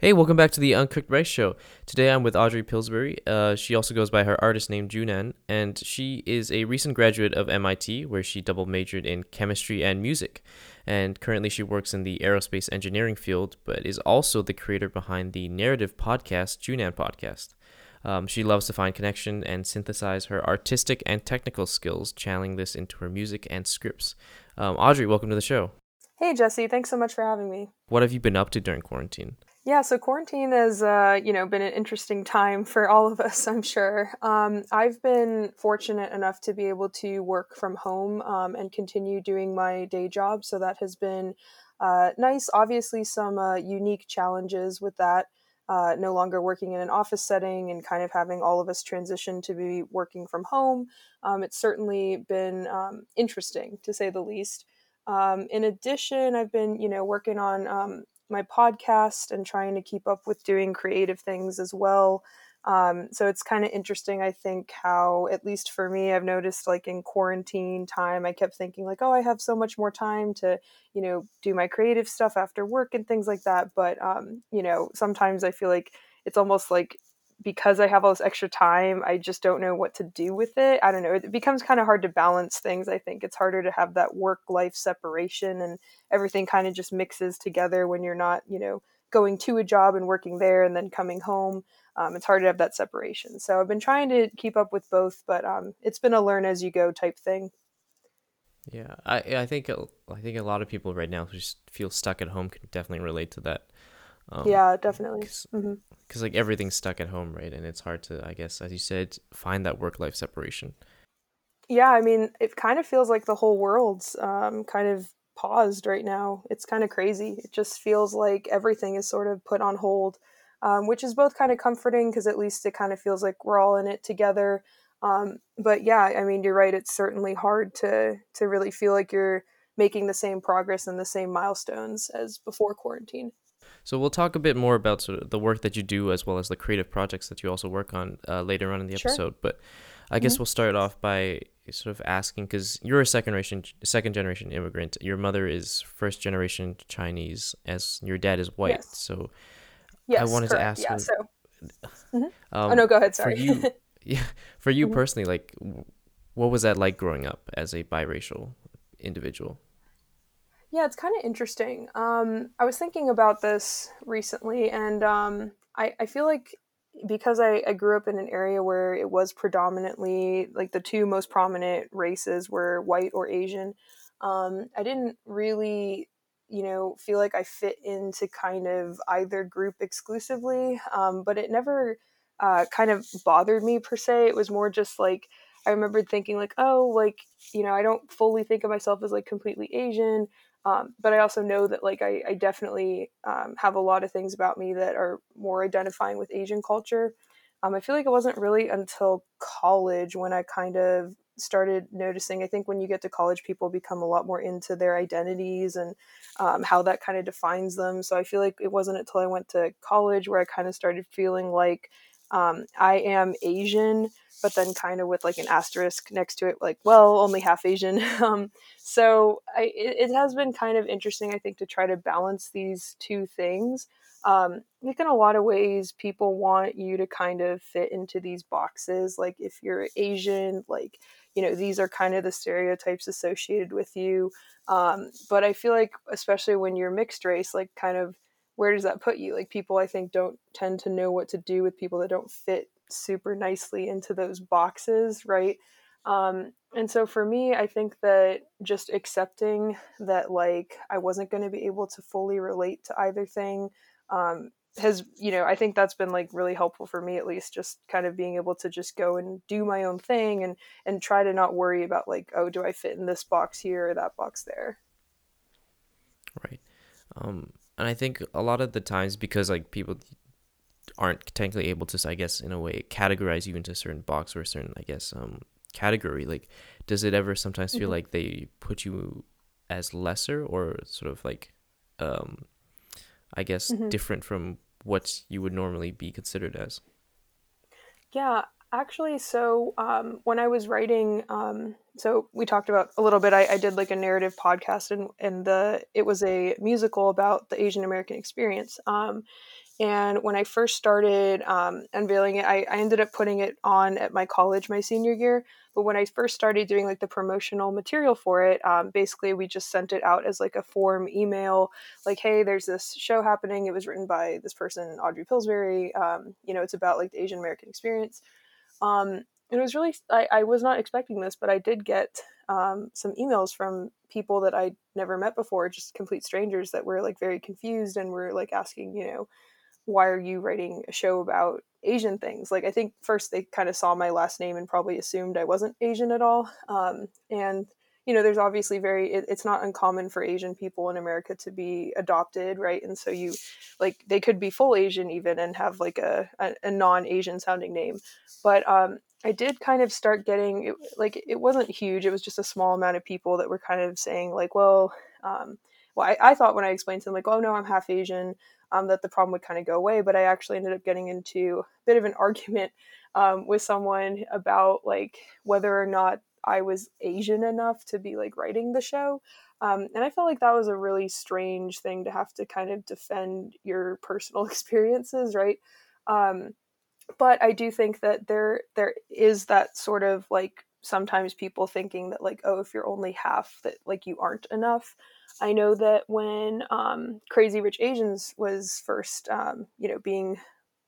Hey, welcome back to the Uncooked Rice Show. Today I'm with Audrey Pillsbury. Uh, she also goes by her artist name Junan, and she is a recent graduate of MIT, where she double majored in chemistry and music. And currently she works in the aerospace engineering field, but is also the creator behind the narrative podcast Junan Podcast. Um, she loves to find connection and synthesize her artistic and technical skills, channeling this into her music and scripts. Um, Audrey, welcome to the show. Hey, Jesse. Thanks so much for having me. What have you been up to during quarantine? Yeah, so quarantine has, uh, you know, been an interesting time for all of us, I'm sure. Um, I've been fortunate enough to be able to work from home um, and continue doing my day job, so that has been uh, nice. Obviously, some uh, unique challenges with that. Uh, no longer working in an office setting and kind of having all of us transition to be working from home. Um, it's certainly been um, interesting to say the least. Um, in addition, I've been, you know, working on um, my podcast and trying to keep up with doing creative things as well. Um, so it's kind of interesting, I think, how, at least for me, I've noticed like in quarantine time, I kept thinking, like, oh, I have so much more time to, you know, do my creative stuff after work and things like that. But, um, you know, sometimes I feel like it's almost like because I have all this extra time, I just don't know what to do with it. I don't know. It becomes kind of hard to balance things. I think it's harder to have that work life separation and everything kind of just mixes together when you're not, you know, going to a job and working there and then coming home. Um, it's hard to have that separation. So I've been trying to keep up with both, but um, it's been a learn as you go type thing. Yeah, I I think I think a lot of people right now who just feel stuck at home can definitely relate to that. Um, yeah, definitely. Because mm-hmm. like everything's stuck at home, right? And it's hard to, I guess, as you said, find that work life separation. Yeah, I mean, it kind of feels like the whole world's um, kind of paused right now. It's kind of crazy. It just feels like everything is sort of put on hold, um, which is both kind of comforting because at least it kind of feels like we're all in it together. Um, but yeah, I mean, you're right. It's certainly hard to to really feel like you're making the same progress and the same milestones as before quarantine. So we'll talk a bit more about sort of the work that you do as well as the creative projects that you also work on uh, later on in the sure. episode. But I mm-hmm. guess we'll start off by sort of asking because you're a second generation second generation immigrant. Your mother is first generation Chinese, as your dad is white. Yes. So yes, I wanted correct. to ask. Yeah. so. Mm-hmm. Um, oh no, go ahead. Sorry. For you, yeah, for you mm-hmm. personally, like, what was that like growing up as a biracial individual? Yeah, it's kind of interesting. Um, I was thinking about this recently, and um, I, I feel like because I, I grew up in an area where it was predominantly like the two most prominent races were white or Asian, um, I didn't really, you know, feel like I fit into kind of either group exclusively. Um, but it never uh, kind of bothered me per se. It was more just like I remembered thinking like, oh, like you know, I don't fully think of myself as like completely Asian. Um, but I also know that like I, I definitely um, have a lot of things about me that are more identifying with Asian culture. Um, I feel like it wasn't really until college when I kind of started noticing. I think when you get to college, people become a lot more into their identities and um, how that kind of defines them. So I feel like it wasn't until I went to college where I kind of started feeling like um, I am Asian, but then kind of with like an asterisk next to it, like, well, only half Asian. um, so I, it, it, has been kind of interesting, I think, to try to balance these two things. Um, think in a lot of ways, people want you to kind of fit into these boxes. Like, if you're Asian, like, you know, these are kind of the stereotypes associated with you. Um, but I feel like, especially when you're mixed race, like, kind of where does that put you? Like people I think don't tend to know what to do with people that don't fit super nicely into those boxes, right? Um, and so for me, I think that just accepting that like I wasn't going to be able to fully relate to either thing um, has, you know, I think that's been like really helpful for me at least, just kind of being able to just go and do my own thing and and try to not worry about like, oh, do I fit in this box here or that box there? Right. Um, and I think a lot of the times because like people aren't technically able to, I guess, in a way, categorize you into a certain box or a certain, I guess, um, category. Like, does it ever sometimes feel mm-hmm. like they put you as lesser or sort of like, um, I guess, mm-hmm. different from what you would normally be considered as? Yeah, Actually, so um, when I was writing, um, so we talked about a little bit. I, I, did like a narrative podcast, and and the it was a musical about the Asian American experience. Um, and when I first started um, unveiling it, I, I ended up putting it on at my college my senior year. But when I first started doing like the promotional material for it, um, basically we just sent it out as like a form email, like, hey, there's this show happening. It was written by this person, Audrey Pillsbury. Um, you know, it's about like the Asian American experience. Um, it was really, I, I was not expecting this, but I did get um, some emails from people that I'd never met before, just complete strangers that were like very confused and were like asking, you know, why are you writing a show about Asian things? Like, I think first they kind of saw my last name and probably assumed I wasn't Asian at all. Um, and, you know, there's obviously very, it, it's not uncommon for Asian people in America to be adopted, right? And so you, like, they could be full Asian even and have like a, a, a non Asian sounding name. But um, I did kind of start getting, it, like, it wasn't huge. It was just a small amount of people that were kind of saying, like, well, um, well, I, I thought when I explained to them, like, oh no, I'm half Asian um, that the problem would kind of go away. But I actually ended up getting into a bit of an argument um, with someone about like whether or not I was Asian enough to be like writing the show. Um, and I felt like that was a really strange thing to have to kind of defend your personal experiences, right? Um, but I do think that there there is that sort of like sometimes people thinking that like oh if you're only half that like you aren't enough I know that when um, Crazy Rich Asians was first, um, you know, being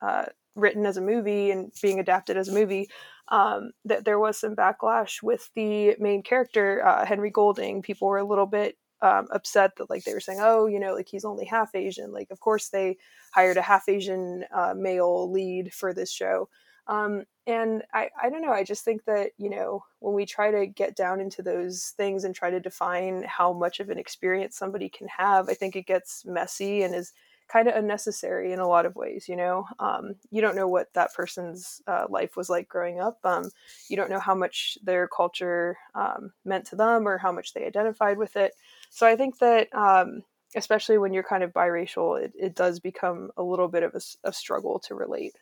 uh, written as a movie and being adapted as a movie, um, that there was some backlash with the main character, uh, Henry Golding. People were a little bit um, upset that, like, they were saying, "Oh, you know, like he's only half Asian." Like, of course, they hired a half Asian uh, male lead for this show. Um, and I, I don't know, I just think that, you know, when we try to get down into those things and try to define how much of an experience somebody can have, I think it gets messy and is kind of unnecessary in a lot of ways, you know? Um, you don't know what that person's uh, life was like growing up. Um, you don't know how much their culture um, meant to them or how much they identified with it. So I think that, um, especially when you're kind of biracial, it, it does become a little bit of a, a struggle to relate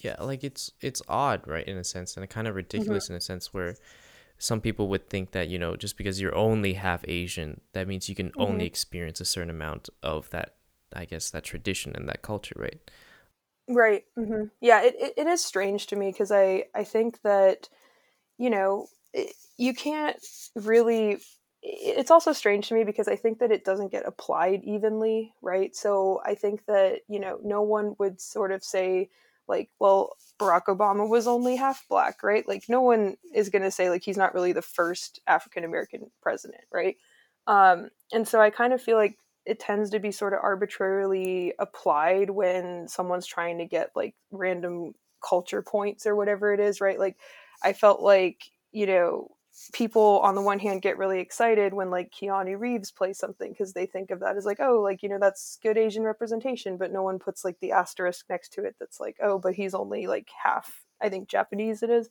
yeah like it's it's odd right in a sense and kind of mm-hmm. ridiculous mm-hmm. in a sense where some people would think that you know just because you're only half asian that means you can mm-hmm. only experience a certain amount of that i guess that tradition and that culture right right mm-hmm. yeah it, it, it is strange to me because i i think that you know it, you can't really it's also strange to me because I think that it doesn't get applied evenly, right? So I think that, you know, no one would sort of say, like, well, Barack Obama was only half black, right? Like, no one is going to say, like, he's not really the first African American president, right? Um, and so I kind of feel like it tends to be sort of arbitrarily applied when someone's trying to get like random culture points or whatever it is, right? Like, I felt like, you know, people on the one hand get really excited when like Keanu Reeves plays something because they think of that as like oh like you know that's good Asian representation but no one puts like the asterisk next to it that's like oh but he's only like half I think Japanese it is.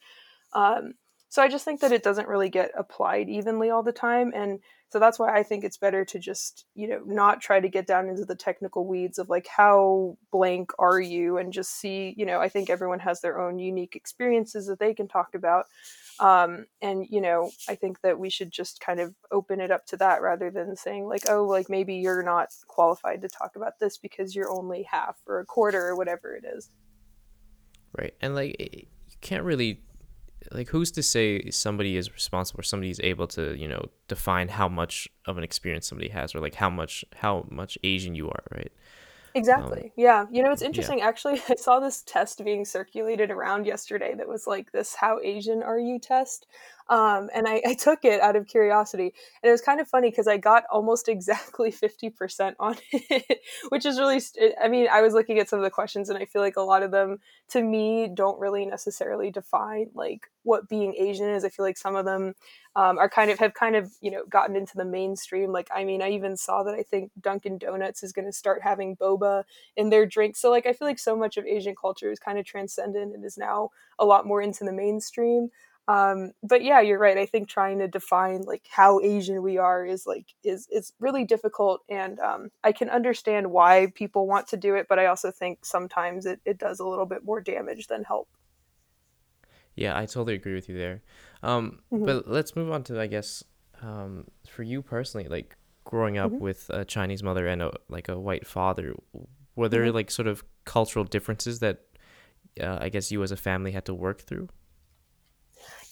Um, so I just think that it doesn't really get applied evenly all the time and so that's why I think it's better to just you know not try to get down into the technical weeds of like how blank are you and just see you know I think everyone has their own unique experiences that they can talk about um, and you know i think that we should just kind of open it up to that rather than saying like oh like maybe you're not qualified to talk about this because you're only half or a quarter or whatever it is. Right and like you can't really like who's to say somebody is responsible or somebody is able to you know define how much of an experience somebody has or like how much how much asian you are right Exactly. Um, yeah. You know, it's interesting. Yeah. Actually, I saw this test being circulated around yesterday that was like this "How Asian are you?" test, um, and I, I, took it out of curiosity, and it was kind of funny because I got almost exactly fifty percent on it, which is really. I mean, I was looking at some of the questions, and I feel like a lot of them, to me, don't really necessarily define like what being Asian is. I feel like some of them um, are kind of have kind of you know gotten into the mainstream. Like, I mean, I even saw that I think Dunkin' Donuts is going to start having boba in their drinks. So, like, I feel like so much of Asian culture is kind of transcendent and is now a lot more into the mainstream um, but yeah you're right i think trying to define like how asian we are is like is is really difficult and um, i can understand why people want to do it but i also think sometimes it, it does a little bit more damage than help yeah i totally agree with you there um, mm-hmm. but let's move on to i guess um, for you personally like growing up Mhm. with a Chinese mother and a like a white father, were there Mhm. like sort of cultural differences that uh, I guess you as a family had to work through?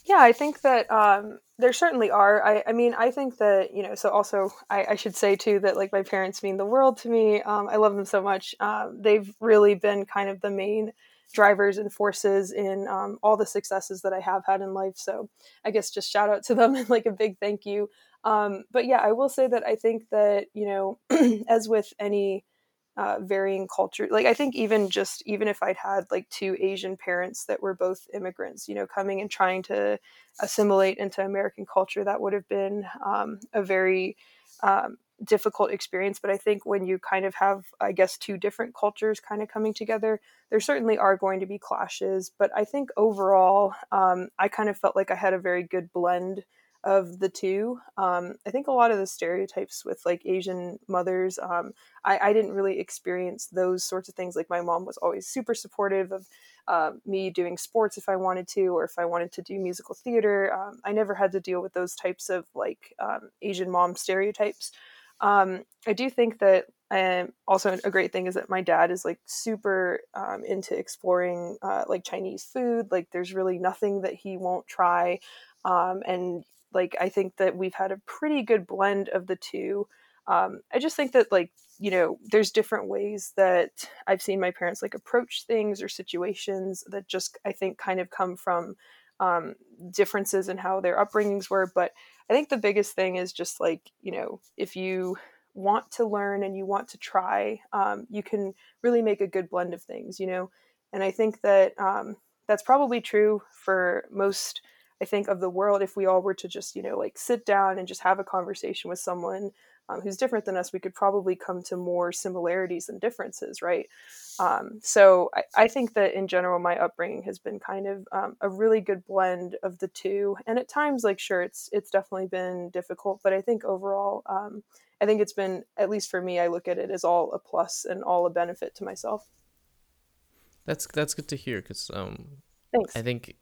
Yeah, I think that um, there certainly are. I, I mean, I think that, you know, so also I, I should say too that like my parents mean the world to me. Um, I love them so much. Um, they've really been kind of the main drivers and forces in um, all the successes that I have had in life. So I guess just shout out to them and like a big thank you. Um, but yeah, I will say that I think that, you know, as with any uh, varying culture. Like I think even just even if I'd had like two Asian parents that were both immigrants, you know, coming and trying to assimilate into American culture, that would have been um, a very um, difficult experience. But I think when you kind of have, I guess, two different cultures kind of coming together, there certainly are going to be clashes. But I think overall, um, I kind of felt like I had a very good blend of the two. Um, I think a lot of the stereotypes with like Asian mothers, um, I, I, didn't really experience those sorts of things. Like my mom was always super supportive of uh, me doing sports if I wanted to, or if I wanted to do musical theater. Um, I never had to deal with those types of like um, Asian mom stereotypes. Um, I do think that and also a great thing is that my dad is like super um, into exploring uh, like Chinese food. Like there's really nothing that he won't try. Um, and like I think that we've had a pretty good blend of the two. Um, I just think that like you know there's different ways that I've seen my parents like approach things or situations that just I think kind of come from um, differences in how their upbringings were. But I think the biggest thing is just like you know if you want to learn and you want to try, um, you can really make a good blend of things. You know, and I think that um, that's probably true for most I think of the world if we all were to just, you know, like sit down and just have a conversation with someone um, who's different than us, we could probably come to more similarities than differences, right? Um, so I, I, think that in general, my upbringing has been kind of um, a really good blend of the two. And at times, like sure, it's it's definitely been difficult, but I think overall, um, I think it's been at least for me, I look at it as all a plus and all a benefit to myself. That's that's good to hear because um, Thanks. I think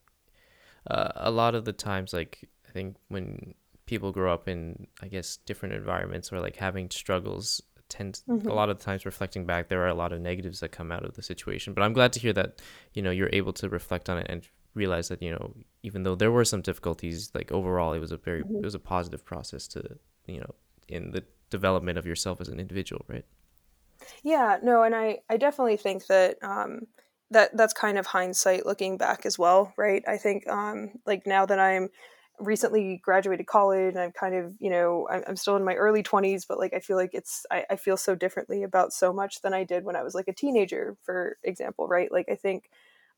uh, a lot of the times, like I think when people grow up in, I guess, different environments or like having struggles, tend mm-hmm. a lot of the times reflecting back, there are a lot of negatives that come out of the situation. But I'm glad to hear that you know you're able to reflect on it and realize that you know even though there were some difficulties, like overall it was a very mm-hmm. it was a positive process to you know in the development of yourself as an individual, right? Yeah, no, and I I definitely think that um, that that's kind of hindsight looking back as well, right? I think um, like now that I'm recently graduated college and I'm kind of, you know, I'm, I'm still in my early 20s, but like I feel like it's, I, I, feel so differently about so much than I did when I was like a teenager, for example, right? Like I think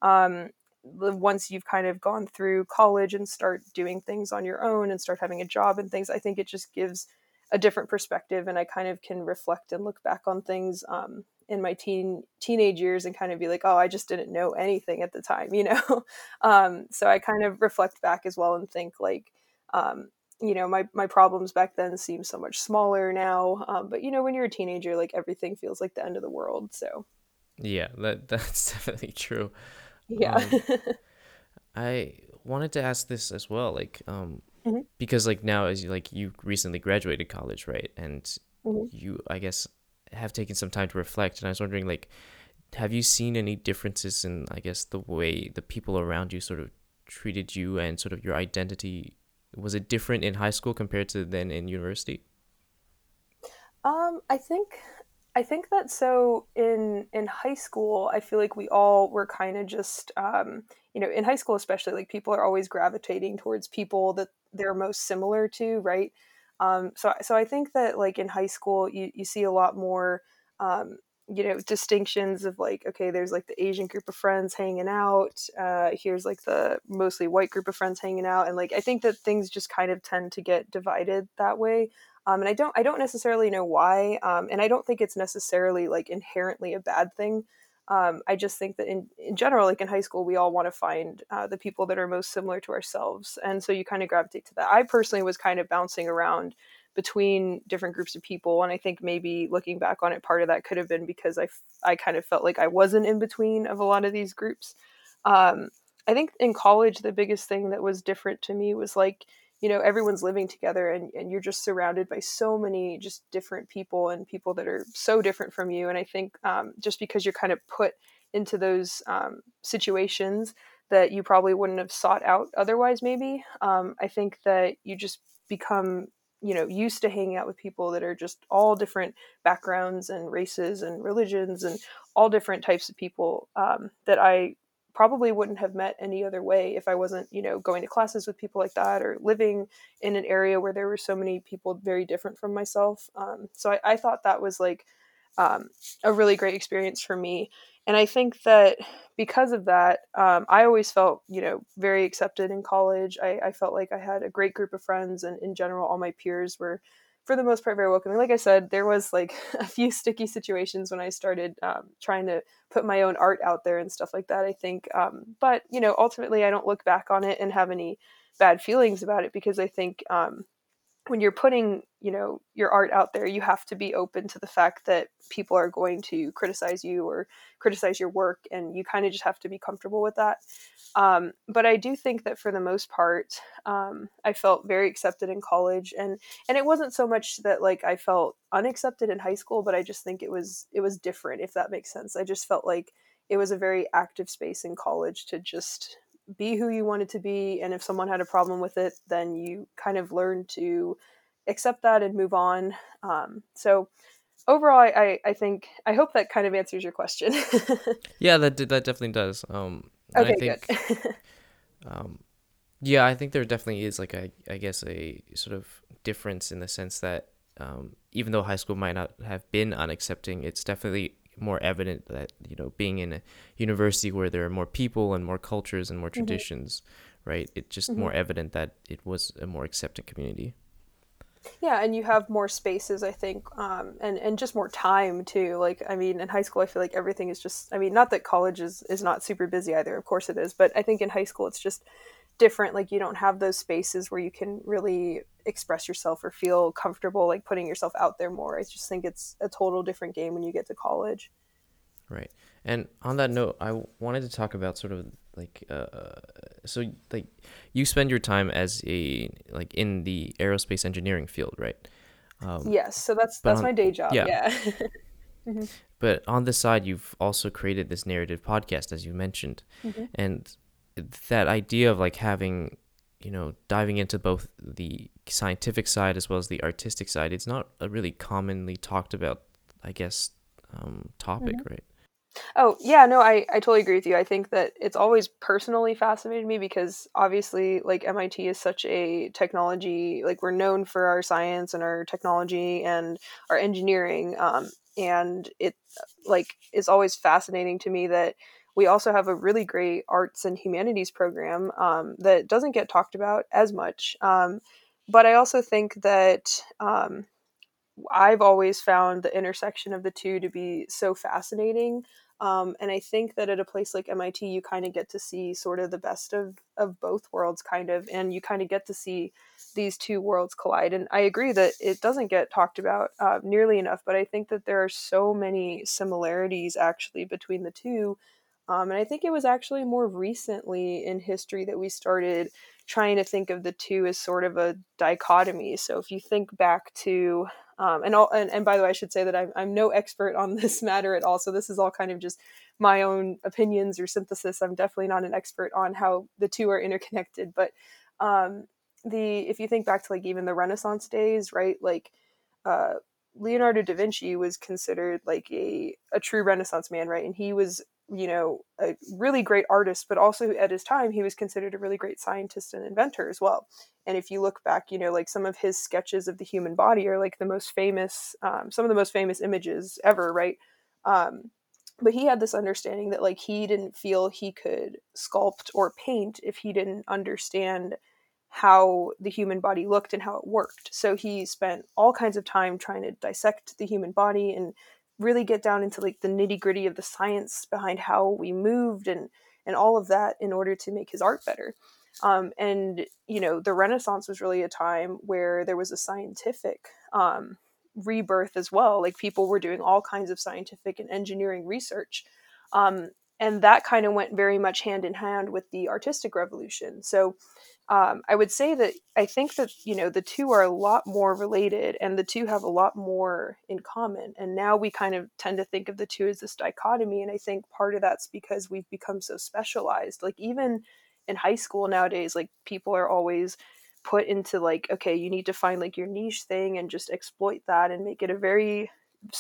um, once you've kind of gone through college and start doing things on your own and start having a job and things, I think it just gives a different perspective and I kind of can reflect and look back on things um, in my teen teenage years and kind of be like, oh, I just didn't know anything at the time, you know. um, so I kind of reflect back as well and think like, um, you know, my my problems back then seem so much smaller now. Um, but you know, when you're a teenager, like everything feels like the end of the world. So yeah, that that's definitely true. Yeah. Um, I wanted to ask this as well, like, um, mm-hmm. because like now as you like you recently graduated college, right? And mm-hmm. you, I guess, have taken some time to reflect, and I was wondering, like, have you seen any differences in, I guess, the way the people around you sort of treated you and sort of your identity? Was it different in high school compared to then in university? Um, I think I think that so in in high school, I feel like we all were kind of just um, you know, in high school especially, like people are always gravitating towards people that they're most similar to, right? Um, so, so I think that like in high school, you, you see a lot more, um, you know, distinctions of like, okay, there's like the Asian group of friends hanging out. Uh, here's like the mostly white group of friends hanging out. And like, I think that things just kind of tend to get divided that way. Um, and I don't, I don't necessarily know why. Um, and I don't think it's necessarily like inherently a bad thing um, I just think that in, in general, like in high school, we all want to find uh, the people that are most similar to ourselves. And so you kind of gravitate to that. I personally was kind of bouncing around between different groups of people. And I think maybe looking back on it, part of that could have been because I, I kind of felt like I wasn't in between of a lot of these groups. Um, I think in college, the biggest thing that was different to me was like, you know everyone's living together and, and you're just surrounded by so many just different people and people that are so different from you. And i think um, just because you're kind of put into those um, situations that you probably wouldn't have sought out otherwise maybe um, i think that you just become you know used to hanging out with people that are just all different backgrounds and races and religions and all different types of people um, that i probably wouldn't have met any other way if i wasn't you know going to classes with people like that or living in an area where there were so many people very different from myself um, so I, I, thought that was like um, a really great experience for me and I think that because of that, um, I always felt, you know, very accepted in college. I, I, felt like I had a great group of friends, and in general, all my peers were, for the most part, very welcoming. Like I said, there was like a few sticky situations when I started um, trying to put my own art out there and stuff like that. I think, um, but you know, ultimately, I don't look back on it and have any bad feelings about it because I think um, when you're putting you know your art out there you have to be open to the fact that people are going to criticize you or criticize your work and you kind of just have to be comfortable with that. Um, but i do think that for the most part um, i felt very accepted in college and and it wasn't so much that like i felt unaccepted in high school but i just think it was it was different if that makes sense. I just felt like it was a very active space in college to just be who you wanted to be and if someone had a problem with it then you kind of learn to accept that and move on. Um, so overall I, I think i hope that kind of answers your question. Yeah that that definitely does. Um okay, I think, good. um, yeah i think there definitely is like a i guess a sort of difference in the sense that um, even though high school might not have been unaccepting it's definitely more evident that you know being in a university where there are more people and more cultures and more mm-hmm. traditions mm-hmm. right it's just mm-hmm. more evident that it was a more accepting community yeah and you have more spaces i think um, and and just more time too like i mean in high school i feel like everything is just i mean not that college is is not super busy either of course it is but i think in high school it's just different like you don't have those spaces where you can really express yourself or feel comfortable like putting yourself out there more i just think it's a total different game when you get to college right and on that note i wanted to talk about sort of like uh so like you spend your time as a like in the aerospace engineering field right um, yes so that's that's on, my day job yeah, yeah. mm-hmm. but on the side you've also created this narrative podcast as you mentioned mm-hmm. and that idea of like having you know diving into both the scientific side as well as the artistic side it's not a really commonly talked about i guess um, topic mm-hmm. right oh yeah no I, I totally agree with you i think that it's always personally fascinated me because obviously like mit is such a technology like we're known for our science and our technology and our engineering um, and it like is always fascinating to me that we also have a really great arts and humanities program um, that doesn't get talked about as much. Um, but I also think that um, I've always found the intersection of the two to be so fascinating. Um, and I think that at a place like MIT, you kind of get to see sort of the best of, of both worlds, kind of, and you kind of get to see these two worlds collide. And I agree that it doesn't get talked about uh, nearly enough, but I think that there are so many similarities actually between the two um, and I think it was actually more recently in history that we started trying to think of the two as sort of a dichotomy. So if you think back to, um, and, all, and, and by the way, I should say that I'm, I'm no expert on this matter at all. So this is all kind of just my own opinions or synthesis. I'm definitely not an expert on how the two are interconnected. But um, the if you think back to like even the Renaissance days, right? Like uh, Leonardo da Vinci was considered like a, a true Renaissance man, right? And he was you know, a really great artist, but also at his time, he was considered a really great scientist and inventor as well. And if you look back, you know, like some of his sketches of the human body are like the most famous, um, some of the most famous images ever, right? Um, but he had this understanding that like he didn't feel he could sculpt or paint if he didn't understand how the human body looked and how it worked. So he spent all kinds of time trying to dissect the human body and really get down into like the nitty gritty of the science behind how we moved and and all of that in order to make his art better. Um, and you know, the Renaissance was really a time where there was a scientific um, rebirth as well. Like people were doing all kinds of scientific and engineering research. Um, and that kind of went very much hand in hand with the artistic revolution. So um, I would say that I think that you know the two are a lot more related, and the two have a lot more in common. And now we kind of tend to think of the two as this dichotomy, and I think part of that's because we've become so specialized. Like even in high school nowadays, like people are always put into like okay you need to find like your niche thing and just exploit that and make it a very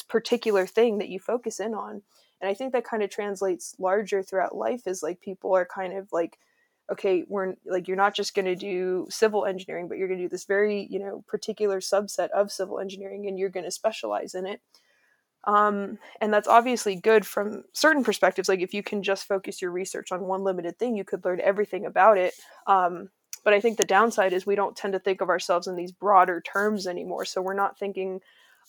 particular thing that you focus in on and i think that kind of translates larger throughout life is like people are kind of like okay we're like you're not just going to do civil engineering but you're going to do this very you know particular subset of civil engineering and you're going to specialize in it. Um, and that's obviously good from certain perspectives like if you can just focus your research on one limited thing you could learn everything about it. Um, but i think the downside is we don't tend to think of ourselves in these broader terms anymore so we're not thinking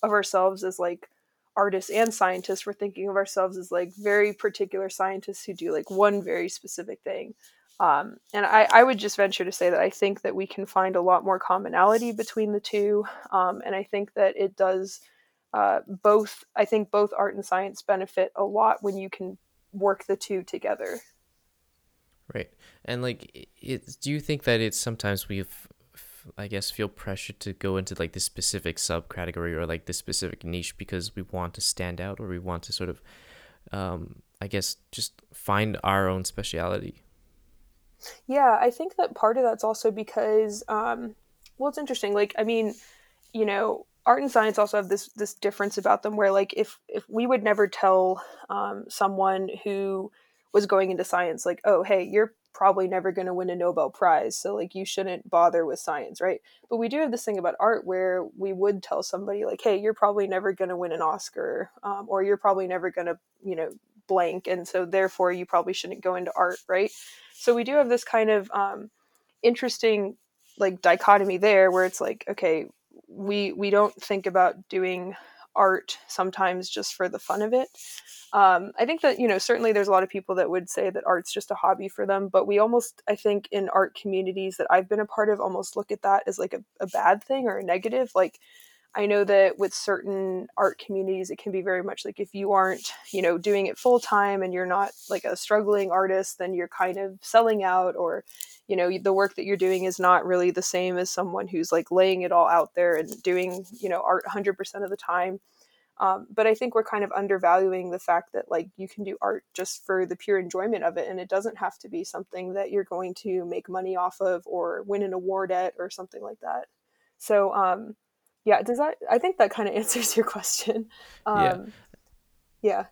of ourselves as like artists and scientists we're thinking of ourselves as like very particular scientists who do like one very specific thing um, and I, I, would just venture to say that I think that we can find a lot more commonality between the two. Um, and I think that it does uh, both, I think both art and science benefit a lot when you can work the two together. Right. And like, it, do you think that it's sometimes we've, I guess, feel pressured to go into like this specific subcategory or like this specific niche because we want to stand out or we want to sort of, um, I guess, just find our own speciality? Yeah, I think that part of that's also because, um, well, it's interesting. Like, I mean, you know, art and science also have this this difference about them, where like if if we would never tell um, someone who was going into science, like, oh, hey, you're probably never going to win a Nobel Prize, so like you shouldn't bother with science, right? But we do have this thing about art where we would tell somebody like, hey, you're probably never going to win an Oscar, um, or you're probably never going to, you know, blank, and so therefore you probably shouldn't go into art, right? So we do have this kind of um, interesting like dichotomy there where it's like okay we we don't think about doing art sometimes just for the fun of it um, i think that you know certainly there's a lot of people that would say that art's just a hobby for them but we almost i think in art communities that i've been a part of almost look at that as like a, a bad thing or a negative like I know that with certain art communities, it can be very much like if you aren't, you know, doing it full time and you're not like a struggling artist, then you're kind of selling out, or, you know, the work that you're doing is not really the same as someone who's like laying it all out there and doing, you know, art 100% of the time. Um, but I think we're kind of undervaluing the fact that like you can do art just for the pure enjoyment of it, and it doesn't have to be something that you're going to make money off of or win an award at or something like that. So, um, yeah does that i think that kind of answers your question um, yeah yeah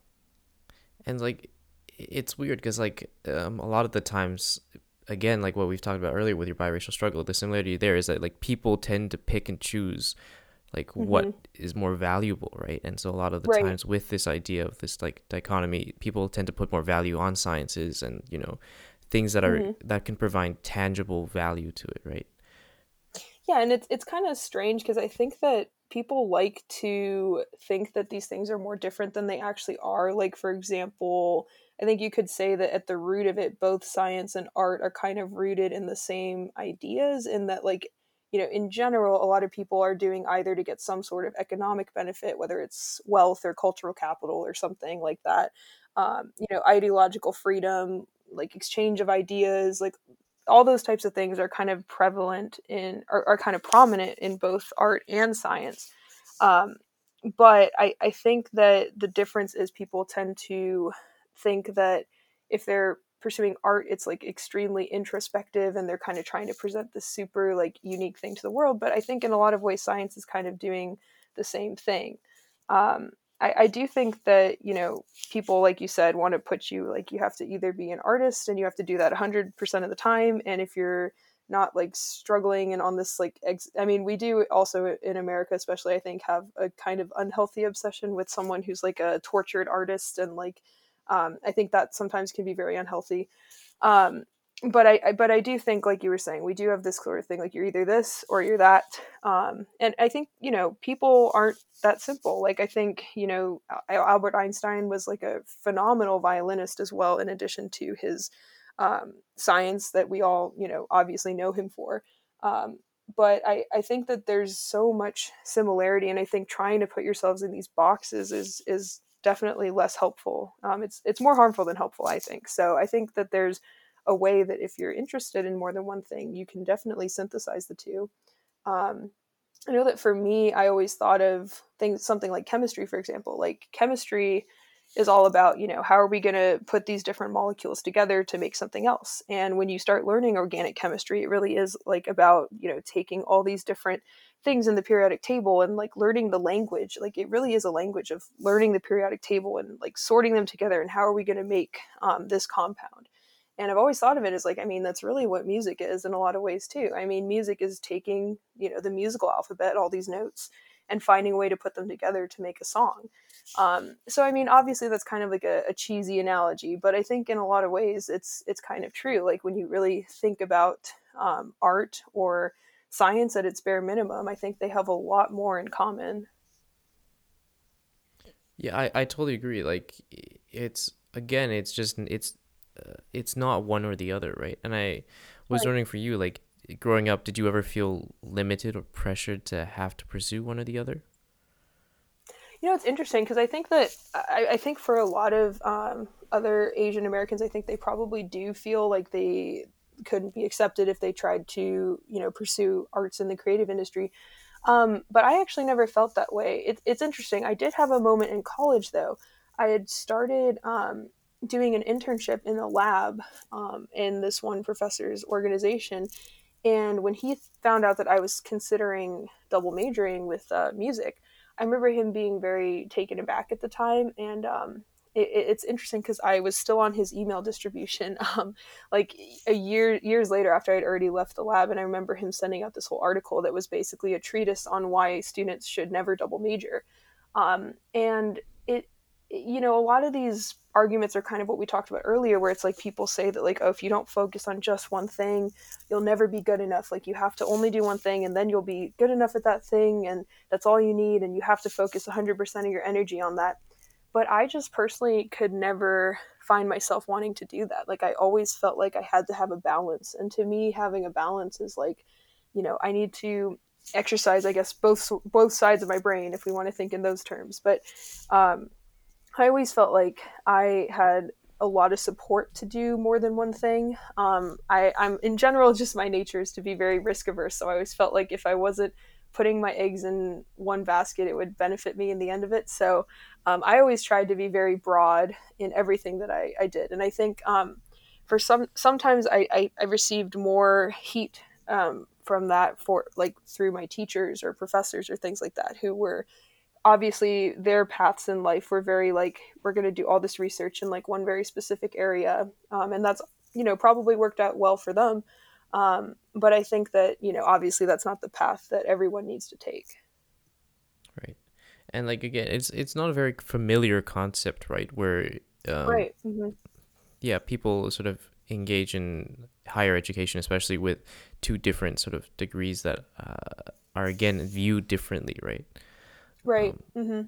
and like it's weird because like um, a lot of the times again like what we've talked about earlier with your biracial struggle the similarity there is that like people tend to pick and choose like mm-hmm. what is more valuable right and so a lot of the right. times with this idea of this like dichotomy people tend to put more value on sciences and you know things that are mm-hmm. that can provide tangible value to it right yeah, and it's it's kind of strange because I think that people like to think that these things are more different than they actually are. Like for example, I think you could say that at the root of it, both science and art are kind of rooted in the same ideas. In that, like you know, in general, a lot of people are doing either to get some sort of economic benefit, whether it's wealth or cultural capital or something like that. Um, you know, ideological freedom, like exchange of ideas, like all those types of things are kind of prevalent in are, are kind of prominent in both art and science. Um, but I, I think that the difference is people tend to think that if they're pursuing art it's like extremely introspective and they're kind of trying to present this super like unique thing to the world. But i think in a lot of ways science is kind of doing the same thing. Um, I, I do think that you know people like you said want to put you like you have to either be an artist and you have to do that 100% of the time and if you're not like struggling and on this like ex- i mean we do also in america especially i think have a kind of unhealthy obsession with someone who's like a tortured artist and like um, i think that sometimes can be very unhealthy. Um, but I, I, but I do think like you were saying we do have this sort of thing like you're either this or you're that um, and I think you know people aren't that simple like I think you know Albert Einstein was like a phenomenal violinist as well in addition to his um, science that we all you know obviously know him for um, but I, I think that there's so much similarity and I think trying to put yourselves in these boxes is is definitely less helpful. Um, it's it's more harmful than helpful, I think. So I think that there's a way that if you're interested in more than one thing, you can definitely synthesize the two. Um, I know that for me, I always thought of things something like chemistry, for example. Like chemistry is all about, you know, how are we going to put these different molecules together to make something else? And when you start learning organic chemistry, it really is like about, you know, taking all these different things in the periodic table and like learning the language. Like it really is a language of learning the periodic table and like sorting them together and how are we going to make um, this compound. And I've always thought of it as like, I mean, that's really what music is in a lot of ways too. I mean, music is taking, you know, the musical alphabet, all these notes, and finding a way to put them together to make a song. Um, so I mean, obviously that's kind of like a, a, cheesy analogy, but I think in a lot of ways it's it's kind of true. Like when you really think about um, art or science at its bare minimum, I think they have a lot more in common. Yeah, I, I totally agree. Like it's again, it's just it's it's not one or the other, right? And I was right. wondering for you, like growing up, did you ever feel limited or pressured to have to pursue one or the other? You know, it's interesting because I think that I, I, think for a lot of um, other Asian Americans, I think they probably do feel like they couldn't be accepted if they tried to, you know, pursue arts in the creative industry. Um, but I actually never felt that way. It, it's interesting. I did have a moment in college, though. I had started um, doing an internship in a lab um, in this one professor's organization. And when he found out that I was considering double majoring with uh, music, I remember him being very taken aback at the time. And um, it, it's interesting because I was still on his email distribution, um, like a year years later after I'd already left the lab, and I remember him sending out this whole article that was basically a treatise on why students should never double major, um, and it, you know, a lot of these arguments are kind of what we talked about earlier where it's like people say that like oh if you don't focus on just one thing you'll never be good enough. Like you have to only do one thing and then you'll be good enough at that thing and that's all you need and you have to focus 100% of your energy on that. But i just personally could never find myself wanting to do that. Like i always felt like i had to have a balance and to me having a balance is like you know i need to exercise i guess both both sides of my brain if we want to think in those terms. But um, I always felt like I had a lot of support to do more than one thing. Um, I, I'm in general just my nature is to be very risk averse, so I always felt like if I wasn't putting my eggs in one basket, it would benefit me in the end of it. So um, I always tried to be very broad in everything that I, I did, and I think um, for some sometimes I, I, I received more heat um, from that for like through my teachers or professors or things like that who were obviously their paths in life were very like we're going to do all this research in like one very specific area um, and that's you know probably worked out well for them. Um, but i think that you know obviously that's not the path that everyone needs to take. Right. And like again it's it's not a very familiar concept right where um, right mm-hmm. yeah people sort of engage in higher education especially with two different sort of degrees that uh, are again viewed differently right Right. Um, mm-hmm.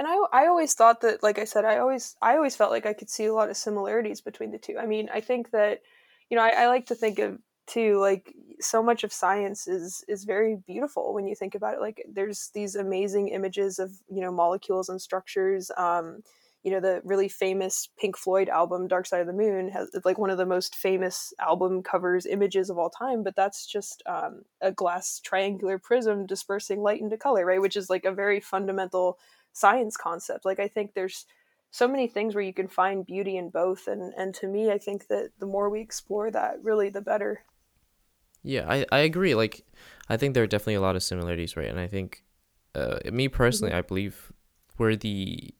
And I, I always thought that, like I said, I always, I always felt like I could see a lot of similarities between the two. I mean, I think that, you know, I, I like to think of too, like so much of science is is very beautiful when you think about it. Like there's these amazing images of you know molecules and structures. Um, you know the really famous Pink Floyd album Dark Side of the Moon has like one of the most famous album covers images of all time but that's just um, a glass triangular prism dispersing light into color right? Which is like a very fundamental science concept. Like I think there's so many things where you can find beauty in both and and to me I think that the more we explore that really the better. Yeah I, I agree like I think there are definitely a lot of similarities right? And I think uh, me personally mm-hmm. I believe where the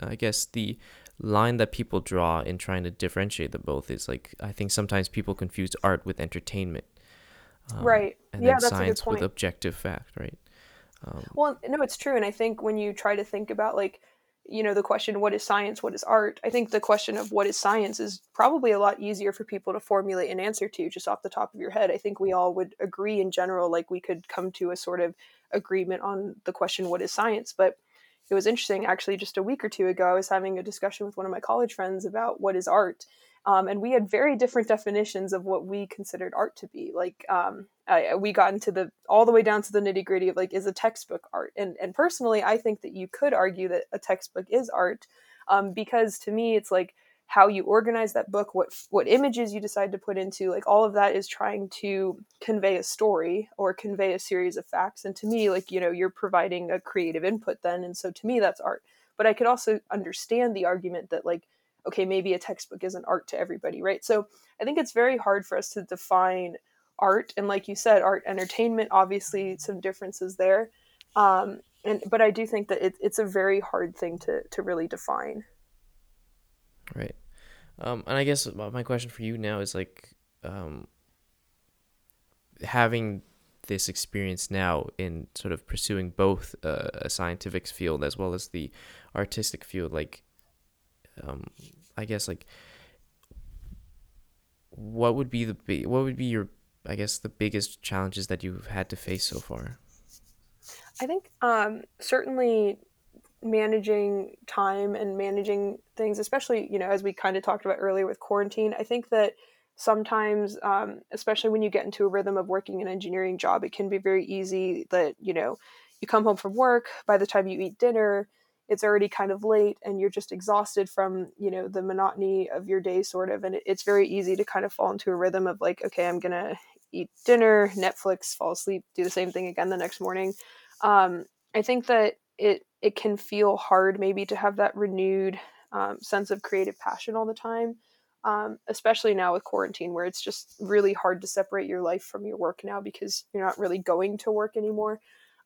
I guess the line that people draw in trying to differentiate the both is like I think sometimes people confuse art with entertainment. Um, right. And yeah, then science with objective fact, right? Um, well, no, it's true. And I think when you try to think about like, you know, the question, what is science? What is art? I think the question of what is science is probably a lot easier for people to formulate an answer to just off the top of your head. I think we all would agree in general, like we could come to a sort of agreement on the question, what is science? But it was interesting actually just a week or two ago i was having a discussion with one of my college friends about what is art um, and we had very different definitions of what we considered art to be like um, I, we got into the all the way down to the nitty gritty of like is a textbook art? And and personally i think that you could argue that a textbook is art um, because to me it's like how you organize that book what what images you decide to put into like all of that is trying to convey a story or convey a series of facts. And to me like you know you're providing a creative input then and so to me that's art. But i could also understand the argument that like okay maybe a textbook isn't art to everybody right? So i think it's very hard for us to define art. And like you said art entertainment obviously some differences there. Um and but i do think that it, it's a very hard thing to to really define Right. Um, and I guess my question for you now is like um, having this experience now in sort of pursuing both uh, a scientific field as well as the artistic field. Like, um, I guess like what would be the big, what would be your I guess the biggest challenges that you've had to face so far? I think um, certainly managing time and managing things, especially, you know, as we kind of talked about earlier with quarantine, I think that sometimes, um, especially when you get into a rhythm of working an engineering job, it can be very easy that, you know, you come home from work, by the time you eat dinner, it's already kind of late and you're just exhausted from, you know, the monotony of your day, sort of. And it, it's very easy to kind of fall into a rhythm of like, okay, I'm going to eat dinner, Netflix, fall asleep, do the same thing again the next morning. Um, I think that it it can feel hard maybe to have that renewed um, sense of creative passion all the time um, especially now with quarantine where it's just really hard to separate your life from your work now because you're not really going to work anymore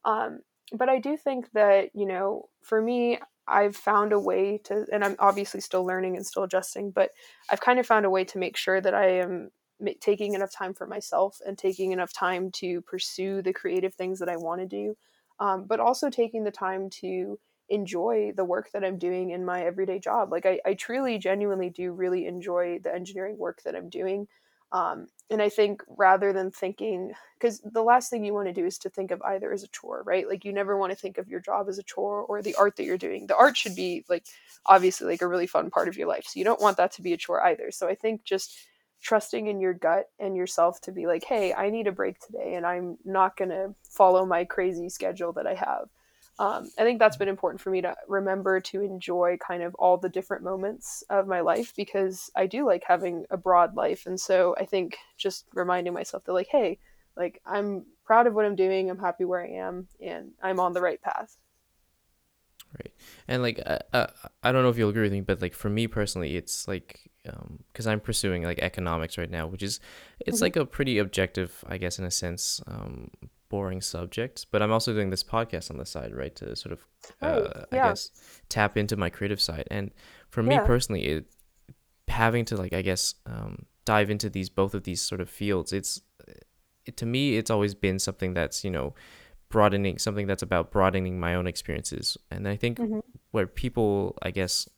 um, but i do think that you know for me i've found a way to and i'm obviously still learning and still adjusting but i've kind of found a way to make sure that i am taking enough time for myself and taking enough time to pursue the creative things that i want to do um, but also taking the time to enjoy the work that I'm doing in my everyday job. Like I, I truly, genuinely do really enjoy the engineering work that I'm doing. Um, and I think rather than thinking, because the last thing you want to do is to think of either as a chore, right? Like you never want to think of your job as a chore or the art that you're doing. The art should be like obviously like a really fun part of your life. So you don't want that to be a chore either. So I think just trusting in your gut and yourself to be like, hey, I need a break today and I'm not going to follow my crazy schedule that I have. Um, I think that's been important for me to remember to enjoy kind of all the different moments of my life because I do like having a broad life. And so I think just reminding myself that, like, hey, like I'm proud of what I'm doing, I'm happy where I am, and I'm on the right path. Right. And like, uh, uh, I don't know if you'll agree with me, but like for me personally, it's like because um, I'm pursuing like economics right now, which is it's mm-hmm. like a pretty objective, I guess, in a sense, um, boring subject. But I'm also doing this podcast on the side, right, to sort of, uh, yeah. I guess, tap into my creative side. And for me yeah. personally, it having to like, I guess, um, dive into these both of these sort of fields. It's it, to me, it's always been something that's you know broadening something that's about broadening my own experiences and i think mm-hmm. where people i guess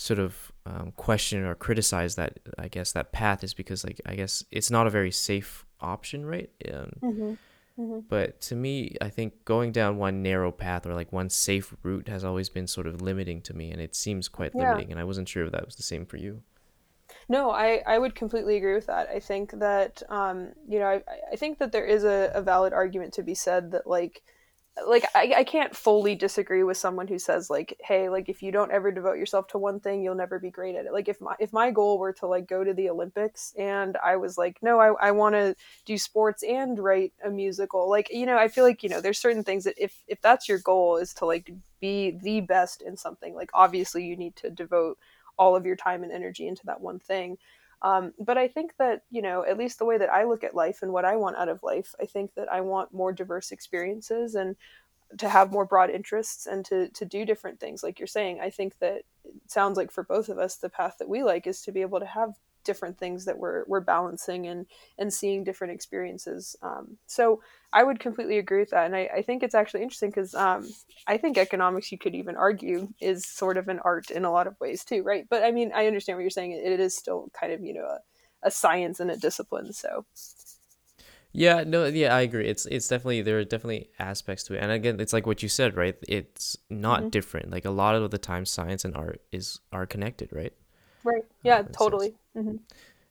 sort of um, question or criticize that I guess that path is because like I guess it's not a very safe option, right? Um, mm-hmm. Mm-hmm. But to me, I think going down one narrow path or like one safe route has always been sort of limiting to me, and it seems quite yeah. limiting. And I wasn't sure if that was the same for you. No, I, I would completely agree with that. I think that um, you know I, I think that there is a, a valid argument to be said that like like I, I can't fully disagree with someone who says like hey like if you don't ever devote yourself to one thing you'll never be great at it. Like if my if my goal were to like go to the olympics and i was like no i, I want to do sports and write a musical like you know i feel like you know there's certain things that if if that's your goal is to like be the best in something like obviously you need to devote all of your time and energy into that one thing um, but I think that, you know, at least the way that I look at life and what I want out of life, I think that I want more diverse experiences and to have more broad interests and to, to do different things. Like you're saying, I think that it sounds like for both of us, the path that we like is to be able to have different things that we're we're balancing and and seeing different experiences. Um, so I would completely agree with that, and I, I think it's actually interesting because um, I think economics, you could even argue, is sort of an art in a lot of ways too, right? But I mean, I understand what you're saying. It, it is still kind of you know a, a science and a discipline. So Yeah, no, yeah, I agree. It's it's definitely there are definitely aspects to it, and again, it's like what you said, right? It's not hmm different. Like a lot of the time, science and art is are connected, right? Right. Uh, Yeah, in a sense. totally. hmm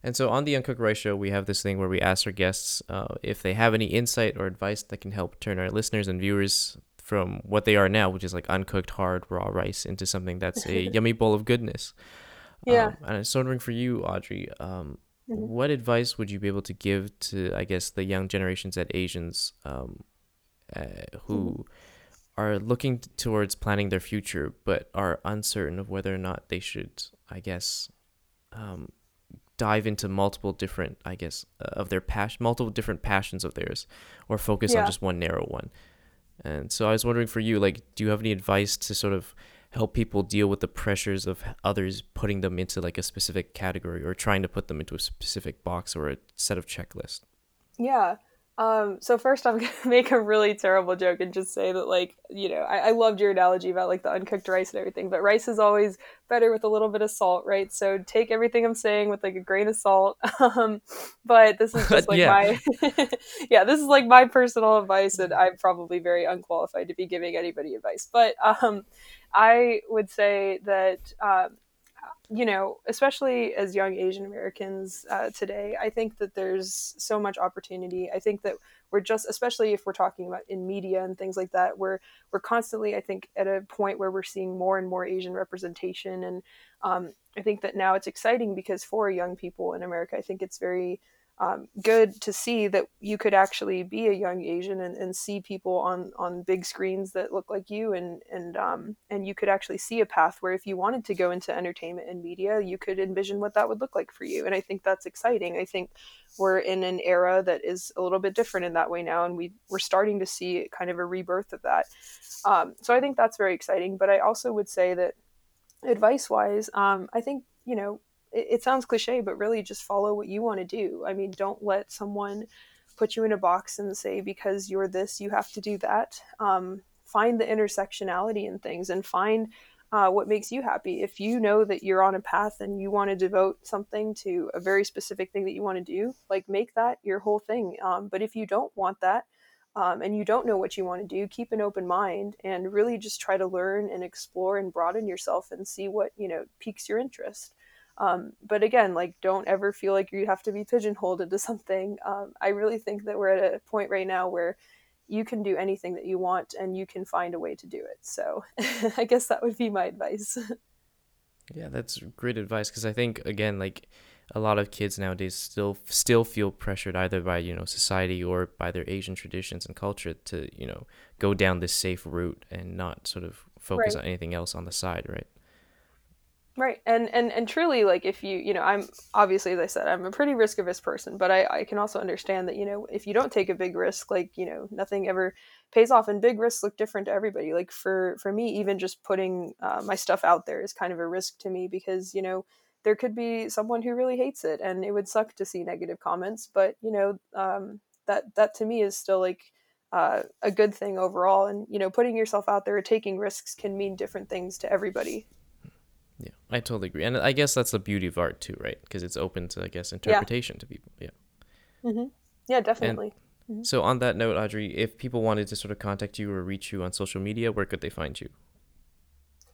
And so on the Uncooked Rice Show, we have this thing where we ask our guests uh, if they have any insight or advice that can help turn our listeners and viewers from what they are now, which is like uncooked, hard, raw rice, into something that's a yummy bowl of goodness. Yeah. Um, and I was wondering for you, Audrey, um, hmm what advice would you be able to give to, I guess, the young generations at Asians um, uh, who are looking t- towards planning their future but are uncertain of whether or not they should, I guess, um, dive into multiple different, I guess, uh, of their passion, multiple different passions of theirs, or focus on just one narrow one. And so I was wondering for you, like, do you have any advice to sort of help people deal with the pressures of others putting them into like a specific category or trying to put them into a specific box or a set of checklists? Yeah. Um, so first I'm gonna make a really terrible joke and just say that like, you know, I, I loved your analogy about like the uncooked rice and everything, but rice is always better with a little bit of salt, right? So take everything I'm saying with like a grain of salt. Um, but this is just like yeah. my yeah, this is like my personal advice and I'm probably very unqualified to be giving anybody advice. But um I would say that um you know, especially as young Asian Americans uh, today, I think that there's so much opportunity. I think that we're just, especially if we're talking about in media and things like that, we're we're constantly, I think, at a point where we're seeing more and more Asian representation, and um, I think that now it's exciting because for young people in America, I think it's very um, good to see that you could actually be a young Asian and, and see people on, on big screens that look like you and and um, and you could actually see a path where if you wanted to go into entertainment and media, you could envision what that would look like for you. And I think that's exciting. I think we're in an era that is a little bit different in that way now, and we we're starting to see kind of a rebirth of that. Um, so I think that's very exciting. But I also would say that advice wise, um, I think, you know, it, it sounds cliche, but really just follow what you want to do. I mean, don't let someone put you in a box and say, because you're this, you have to do that. Um, find the intersectionality in things and find uh, what makes you happy. If you know that you're on a path and you want to devote something to a very specific thing that you want to do, like make that your whole thing. Um, but if you don't want that, um, and you don't know what you want to do, keep an open mind and really just try to learn and explore and broaden yourself and see what you know piques your interest. Um, but again, like don't ever feel like you have to be pigeonholed into something. Um, I really think that we're at a point right now where you can do anything that you want and you can find a way to do it. So I guess that would be my advice. Yeah, that's great advice because I think again, like a lot of kids nowadays still still feel pressured either by you know society or by their Asian traditions and culture to you know go down this safe route and not sort of focus right. on anything else on the side, right? Right. And and and truly like if you, you know, I'm obviously as I said, I'm a pretty risk averse person, but I I can also understand that, you know, if you don't take a big risk, like, you know, nothing ever pays off and big risks look different to everybody. Like for for me even just putting uh, my stuff out there is kind of a risk to me because, you know, there could be someone who really hates it and it would suck to see negative comments, but, you know, um that that to me is still like uh, a good thing overall and you know putting yourself out there taking risks can mean different things to everybody Yeah, I totally agree, and I guess that's the beauty of art too, right? Because it's open to I guess yeah interpretation to people. Yeah, hmm Yeah, definitely. hmm so on that note, Audrey, if people wanted to sort of contact you or reach you on social media, where could they find you?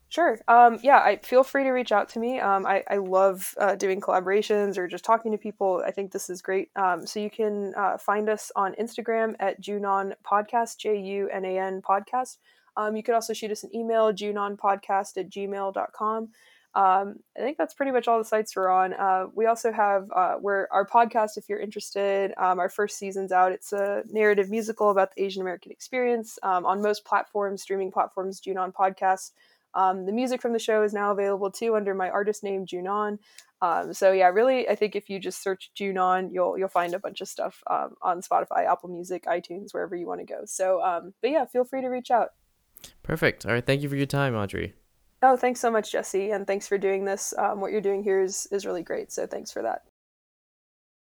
Sure. Um, yeah, I feel free to reach out to me. Um, I, I love uh, doing collaborations or just talking to people. I think this is great. Um, so you can uh, find us on Instagram at Junan Podcast, J U N A N Podcast. Um, you could also shoot us an email, junanpodcast at gmail.com. Um, I think that's pretty much all the sites we're on. Uh, we also have uh, we're our podcast. If you're interested, um, our first season's out. It's a narrative musical about the Asian American experience um, on most platforms, streaming platforms. Junan Podcast. Um, the music from the show is now available too under my artist name Junan. Um, so yeah, really, I think if you just search Junan, you'll you'll find a bunch of stuff um, on Spotify, Apple Music, iTunes, wherever you want to go. So, but yeah, feel free to reach out. Perfect. All right, thank you for your time, Audrey. Oh, thanks so much, Jesse, and thanks for doing this. Um, what you're doing here is is really great. So thanks for that.